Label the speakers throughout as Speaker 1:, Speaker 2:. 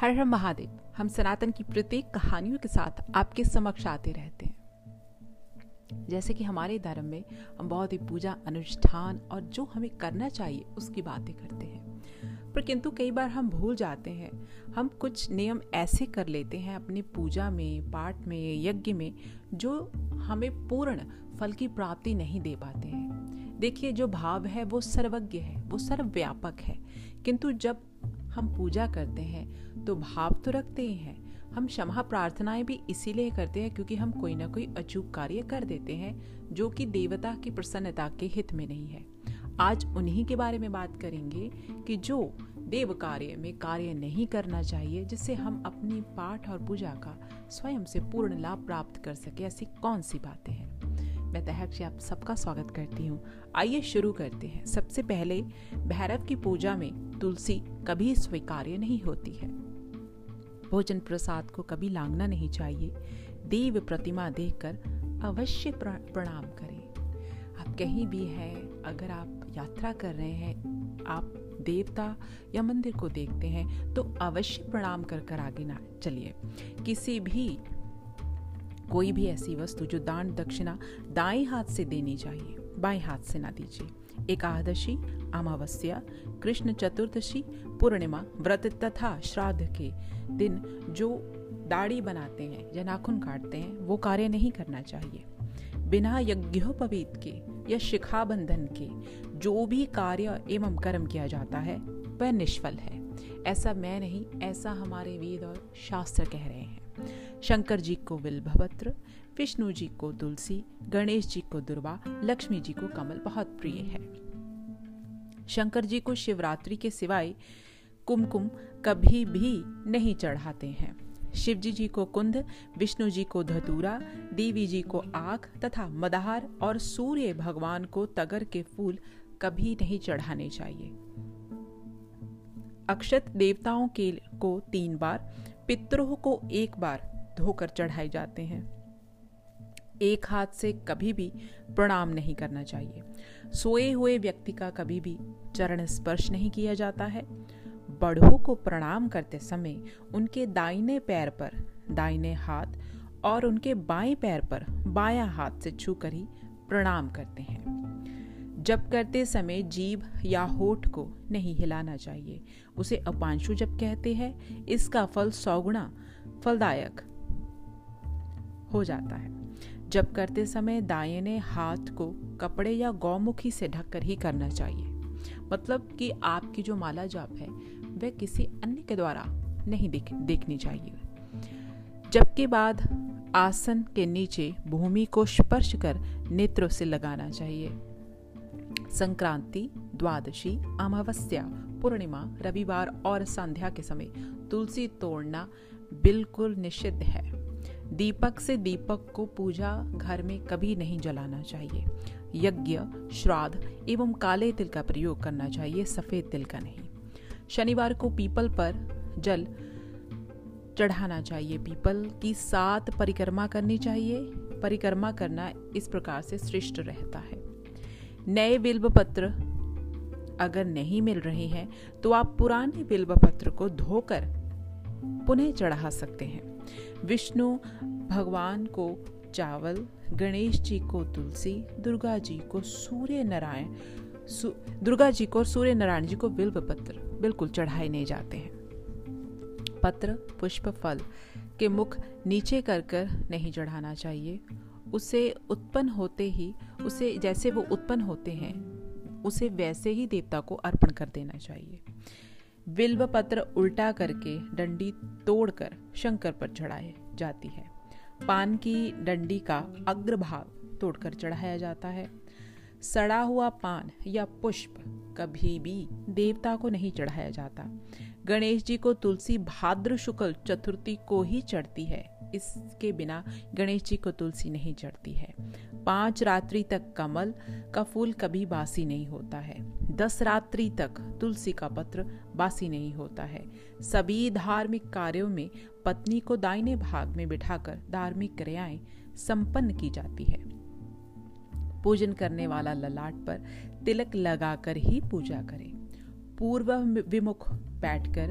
Speaker 1: हर हर महादेव, हम सनातन की प्रत्येक कहानियों के साथ आपके समक्ष आते रहते हैं। जैसे कि हमारे धर्म में हम बहुत ही पूजा, अनुष्ठान और जो हमें करना चाहिए, उसकी बातें करते हैं। पर किंतु कई बार हम भूल जाते हैं। हम कुछ नियम ऐसे कर लेते हैं अपनी पूजा में, पाठ में, यज्ञ में, जो हमें पूर्ण फल की प्राप्ति नहीं दे पाते हैं। देखिए, जो भाव है वो सर्वज्ञ है, वो सर्वव्यापक है। किंतु जब हम पूजा करते हैं तो भाव तो रखते ही हैं। हम क्षमा प्रार्थनाएँ भी इसीलिए करते हैं क्योंकि हम कोई ना कोई अचूक कार्य कर देते हैं, जो कि देवता की प्रसन्नता के हित में नहीं है। आज उन्हीं के बारे में बात करेंगे कि जो देव कार्य में कार्य नहीं करना चाहिए, जिससे हम अपनी पाठ और पूजा का स्वयं से पूर्ण लाभ प्राप्त कर सके, ऐसी कौन सी बातें हैं? मैं तहक आप सबका स्वागत करती हूँ। आइए शुरू करते हैं। सबसे पहले भैरव की पूजा में तुलसी कभी स्वीकार्य नहीं होती है। भोजन प्रसाद को कभी लांगना नहीं चाहिए। देव प्रतिमा देखकर अवश्य प्रणाम करें। आप कहीं भी हैं, अगर आप यात्रा कर रहे हैं, आप देवता या मंदिर को देखते हैं तो अवश्य प्रणाम कर कर आगे ना चलिए। किसी भी कोई भी ऐसी वस्तु जो दान दक्षिणा दाएँ हाथ से देनी चाहिए, बाएँ हाथ से ना दीजिए। एकादशी, अमावस्या, कृष्ण चतुर्दशी, पूर्णिमा, व्रत तथा श्राद्ध के दिन जो दाढ़ी बनाते हैं या नाखून काटते हैं, वो कार्य नहीं करना चाहिए। बिना यज्ञोपवीत के या शिखा बंधन के जो भी कार्य एवं कर्म किया जाता है, वह निष्फल है। ऐसा मैं नहीं, ऐसा हमारे वेद और शास्त्र कह रहे हैं। शंकर जी को बिल्भपत्र विष्णु जी को तुलसी, गणेश जी को दुर्वा, लक्ष्मी जी को कमल बहुत प्रिय है। शंकर जी को शिवरात्रि के सिवाय कुमकुम कभी भी नहीं चढ़ाते हैं। शिव जी को कुंद, विष्णु जी को धतूरा, देवी जी को आख तथा मदहार और सूर्य भगवान को तगर के फूल कभी नहीं चढ़ाने चाहिए। अक्षत देवताओं के को तीन बार, पितरों को एक बार धोकर चढ़ाए जाते हैं। एक हाथ से कभी भी प्रणाम नहीं करना चाहिए। सोए हुए व्यक्ति का कभी भी चरण स्पर्श नहीं किया जाता है। बड़ों को प्रणाम करते समय उनके दाहिने पैर पर दाहिने हाथ और उनके बाएँ पैर पर बायां हाथ से छूकर ही प्रणाम करते हैं। जब करते समय जीभ या होठ को नहीं हिलाना चाहिए। उसे अपांशु जब कहते हैं। इसका फल सौगुणा फलदायक हो जाता है। जब करते समय दायने हाथ को कपड़े या गौमुखी से ढककर ही करना चाहिए। मतलब कि आपकी जो माला जाप है, वह किसी अन्य के द्वारा नहीं देख, देखनी चाहिए। जबकि बाद आसन के नीचे भूमि को स्पर्श कर नेत्रों से लगाना चाहिए। संक्रांति, द्वादशी, अमावस्या, पूर्णिमा, रविवार और संध्या के समय तुलसी तोड़ना बिल्कुल निषिद्ध है। दीपक से दीपक को पूजा घर में कभी नहीं जलाना चाहिए। यज्ञ, श्राद्ध एवं काले तिल का प्रयोग करना चाहिए, सफ़ेद तिल का नहीं। शनिवार को पीपल पर जल चढ़ाना चाहिए। पीपल की सात परिक्रमा करनी चाहिए। परिक्रमा करना इस प्रकार से श्रेष्ठ रहता है। नए बिल्व पत्र अगर नहीं मिल रहे हैं तो आप पुराने बिल्व पत्र को धोकर पुनः चढ़ा सकते हैं। विष्णु भगवान को चावल, गणेश जी को तुलसी, दुर्गा जी को सूर्य नारायण दुर्गा जी को सूर्य नारायण जी को बिल्व पत्र, बिल्कुल चढ़ाए नहीं जाते हैं। पत्र, पुष्प, फल के मुख नीचे कर कर नहीं चढ़ाना चाहिए। उसे उत्पन्न होते ही, उसे जैसे वो उत्पन्न होते हैं, उसे वैसे ही देवता को अर्पण कर देना चाहिए। बिल्व पत्र उल्टा करके डंडी तोड़कर शंकर पर चढ़ाई जाती है। पान की डंडी का अग्रभाग तोड़कर चढ़ाया जाता है। सड़ा हुआ पान या पुष्प कभी भी देवता को नहीं चढ़ाया जाता। गणेश जी को तुलसी भाद्र शुक्ल चतुर्थी को ही चढ़ती है। इसके बिना गणेश जी को तुलसी नहीं चढ़ती है। पाँच रात्रि तक कमल का फूल कभी बासी नहीं होता है। दस रात्रि तक तुलसी का पत्र बासी नहीं होता है। सभी धार्मिक कार्यों में पत्नी को दाहिने भाग में बिठाकर धार्मिक क्रियाएँ संपन्न की जाती है। पूजन करने वाला ललाट पर तिलक लगाकर ही पूजा करें। पूर्व विमुख बैठकर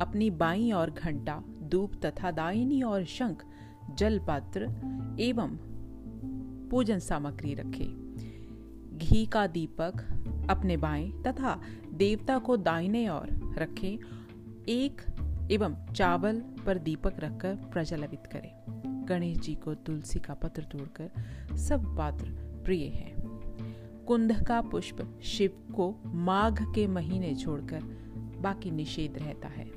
Speaker 1: अपनी बाई और घंटा, धूप तथा दाहिनी और शंख जल पात्र एवं पूजन सामग्री रखे। घी का दीपक अपने बाएँ तथा देवता को दाहिने ओर रखें। एक एवं चावल पर दीपक रखकर प्रज्वलित करें। गणेश जी को तुलसी का पत्र तोड़कर सब पात्र प्रिय हैं। कुंद का पुष्प शिव को माघ के महीने छोड़कर बाकी निषेध रहता है।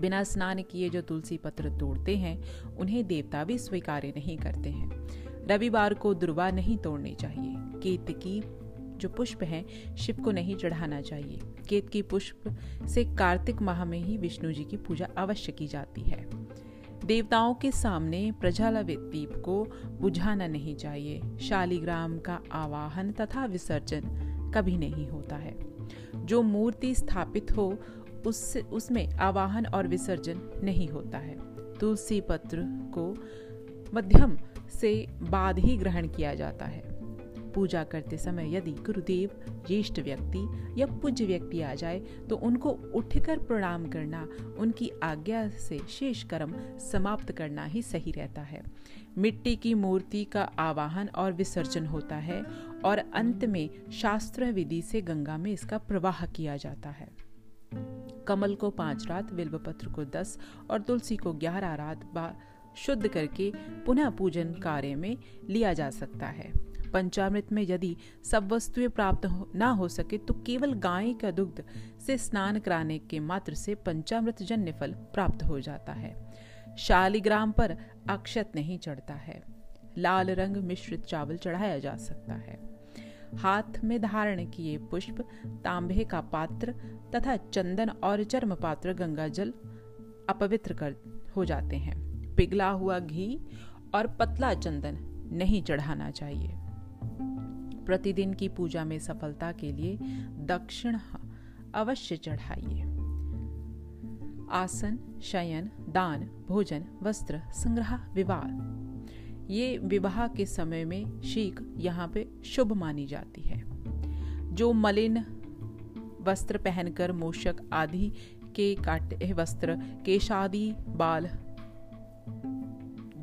Speaker 1: बिना स्नान किए जो तुलसी पत्र तोड़ते हैं, उन्हें देवता भी स्वीकार नहीं करते हैं। रविवार को दुर्वा नहीं तोड़नी चाहिए। केतकी जो पुष्प हैं, शिव को नहीं चढ़ाना चाहिए। केत की पुष्प से कार्तिक माह में ही विष्णु जी की पूजा अवश्य की जाती है। देवताओं के सामने प्रज्वलित दीप को बुझाना नहीं चाहिए। शालिग्राम का आवाहन तथा विसर्जन कभी नहीं होता है। जो मूर्ति स्थापित हो, उस, उसमें आवाहन और विसर्जन नहीं होता है। तुलसी पत्र को मध्यम से बाद ही ग्रहण किया जाता है। पूजा करते समय यदि गुरुदेव, ज्येष्ठ व्यक्ति या पूज्य व्यक्ति आ जाए तो उनको उठकर प्रणाम करना, उनकी आज्ञा से शेष कर्म समाप्त करना ही सही रहता है। मिट्टी की मूर्ति का आवाहन और विसर्जन होता है और अंत में शास्त्र विधि से गंगा में इसका प्रवाह किया जाता है। कमल को पाँच रात, बिल्वपत्र को दस और तुलसी को ग्यारह रात शुद्ध करके पुनः पूजन कार्य में लिया जा सकता है। पंचामृत में यदि सब वस्तुएँ प्राप्त हो, ना हो सके तो केवल गाय का दुग्ध से स्नान कराने के मात्र से पंचामृत जन्य फल प्राप्त हो जाता है। शालिग्राम पर अक्षत नहीं चढ़ता है। लाल रंग मिश्रित चावल चढ़ाया जा सकता है। हाथ में धारण किए पुष्प तांबे का पात्र तथा चंदन और चर्म पात्र गंगा जल अपवित्र कर हो जाते हैं। पिघला हुआ घी और पतला चंदन नहीं चढ़ाना चाहिए। प्रतिदिन की पूजा में सफलता के लिए दक्षिण अवश्य चढ़ाइए। आसन, शयन, दान, भोजन, वस्त्र, संग्रह, विवाह। ये विवाह के समय में शीख यहाँ पे शुभ मानी जाती है। जो मलिन वस्त्र पहनकर मूषक आदि के काटे वस्त्र, केशादि, बाल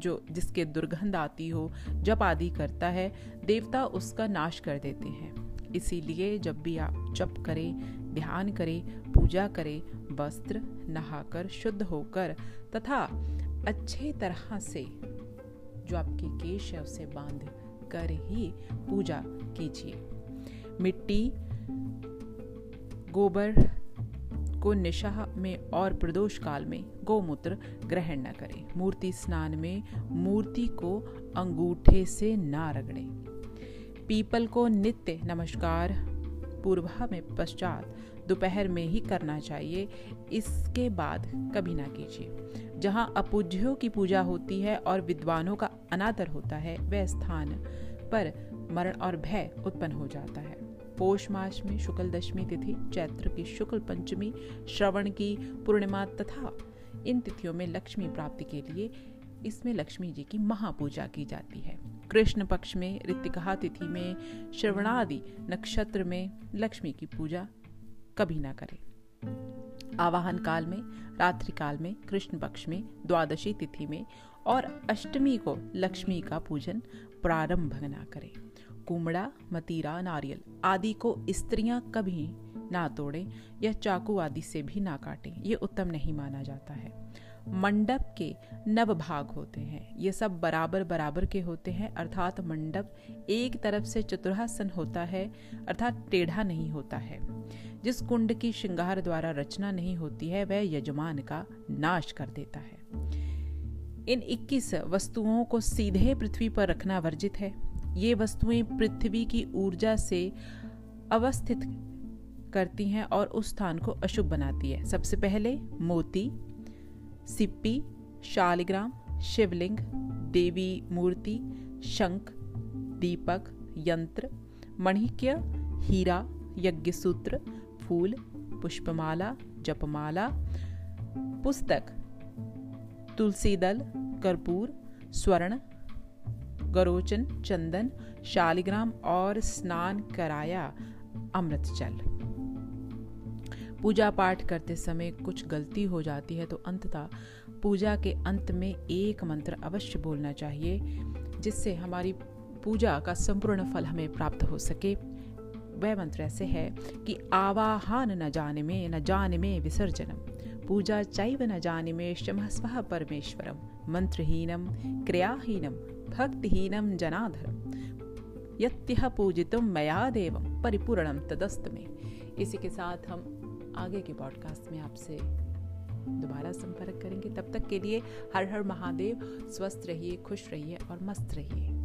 Speaker 1: जो जिसके दुर्गंध आती हो, जप आदि करता है, देवता उसका नाश कर देते हैं। इसीलिए जब भी आप जप करें, ध्यान करें, पूजा करें, वस्त्र नहाकर शुद्ध होकर तथा अच्छे तरह से जो आपके केश है उसे बाँध कर ही पूजा कीजिए। मिट्टी, गोबर को निशा में और प्रदोष काल में गोमूत्र ग्रहण न करें। मूर्ति स्नान में मूर्ति को अंगूठे से ना रगड़ें। पीपल को नित्य नमस्कार पूर्व में पश्चात दोपहर में ही करना चाहिए। इसके बाद कभी ना कीजिए। जहाँ अपूज्यों की पूजा होती है और विद्वानों का अनादर होता है, वह स्थान पर मरण और भय उत्पन्न हो जाता है। पोष मास में शुक्ल दशमी तिथि, चैत्र की शुक्ल पंचमी, श्रवण की पूर्णिमा तथा इन तिथियों में लक्ष्मी प्राप्ति के लिए इसमें लक्ष्मी जी की महापूजा की जाती है। कृष्ण पक्ष में, ऋतिकहा तिथि में, श्रवणादि नक्षत्र में लक्ष्मी की पूजा कभी ना करें। आवाहन काल में, रात्रि काल में, कृष्ण पक्ष में, द्वादशी तिथि में और अष्टमी को लक्ष्मी का पूजन प्रारंभ ना करें। कुमड़ा, मतीरा, नारियल आदि को स्त्रियाँ कभी ना तोड़ें या चाकू आदि से भी ना काटें। ये उत्तम नहीं माना जाता है। मंडप के नव भाग होते हैं। ये सब बराबर बराबर के होते हैं, अर्थात मंडप एक तरफ़ से चतुरासन होता है, अर्थात टेढ़ा नहीं होता है। जिस कुंड की श्रृंगार द्वारा रचना नहीं होती है, वह यजमान का नाश कर देता है। इन 21 वस्तुओं को सीधे पृथ्वी पर रखना वर्जित है। ये वस्तुएँ पृथ्वी की ऊर्जा से अवस्थित करती हैं और उस स्थान को अशुभ बनाती है। सबसे पहले मोती, सिप्पी, शालिग्राम, शिवलिंग, देवी मूर्ति, शंख, दीपक, यंत्र, मणिक्य, हीरा, यज्ञसूत्र, फूल, पुष्पमाला, जपमाला, पुस्तक तुलसी दल कर्पूर, स्वर्ण गरोचन, चंदन, शालिग्राम और स्नान कराया अमृत जल पूजा पाठ करते समय कुछ गलती हो जाती है तो अंततः पूजा के अंत में एक मंत्र अवश्य बोलना चाहिए, जिससे हमारी पूजा का संपूर्ण फल हमें प्राप्त हो सके। वह मंत्र ऐसे है कि आवाहन न जाने में, न जाने में विसर्जनम, पूजा चैव न जाने में शमस्व परमेश्वरम, मंत्रहीनम, क्रियाहीनम भक्तिहीनम जनाधरं। यत्यह पूजितुम मया देवम परिपूर्णम तदस्त में इसी के साथ हम आगे के पॉडकास्ट में आपसे दोबारा संपर्क करेंगे। तब तक के लिए हर हर महादेव, स्वस्थ रहिए, खुश रहिए और मस्त रहिए।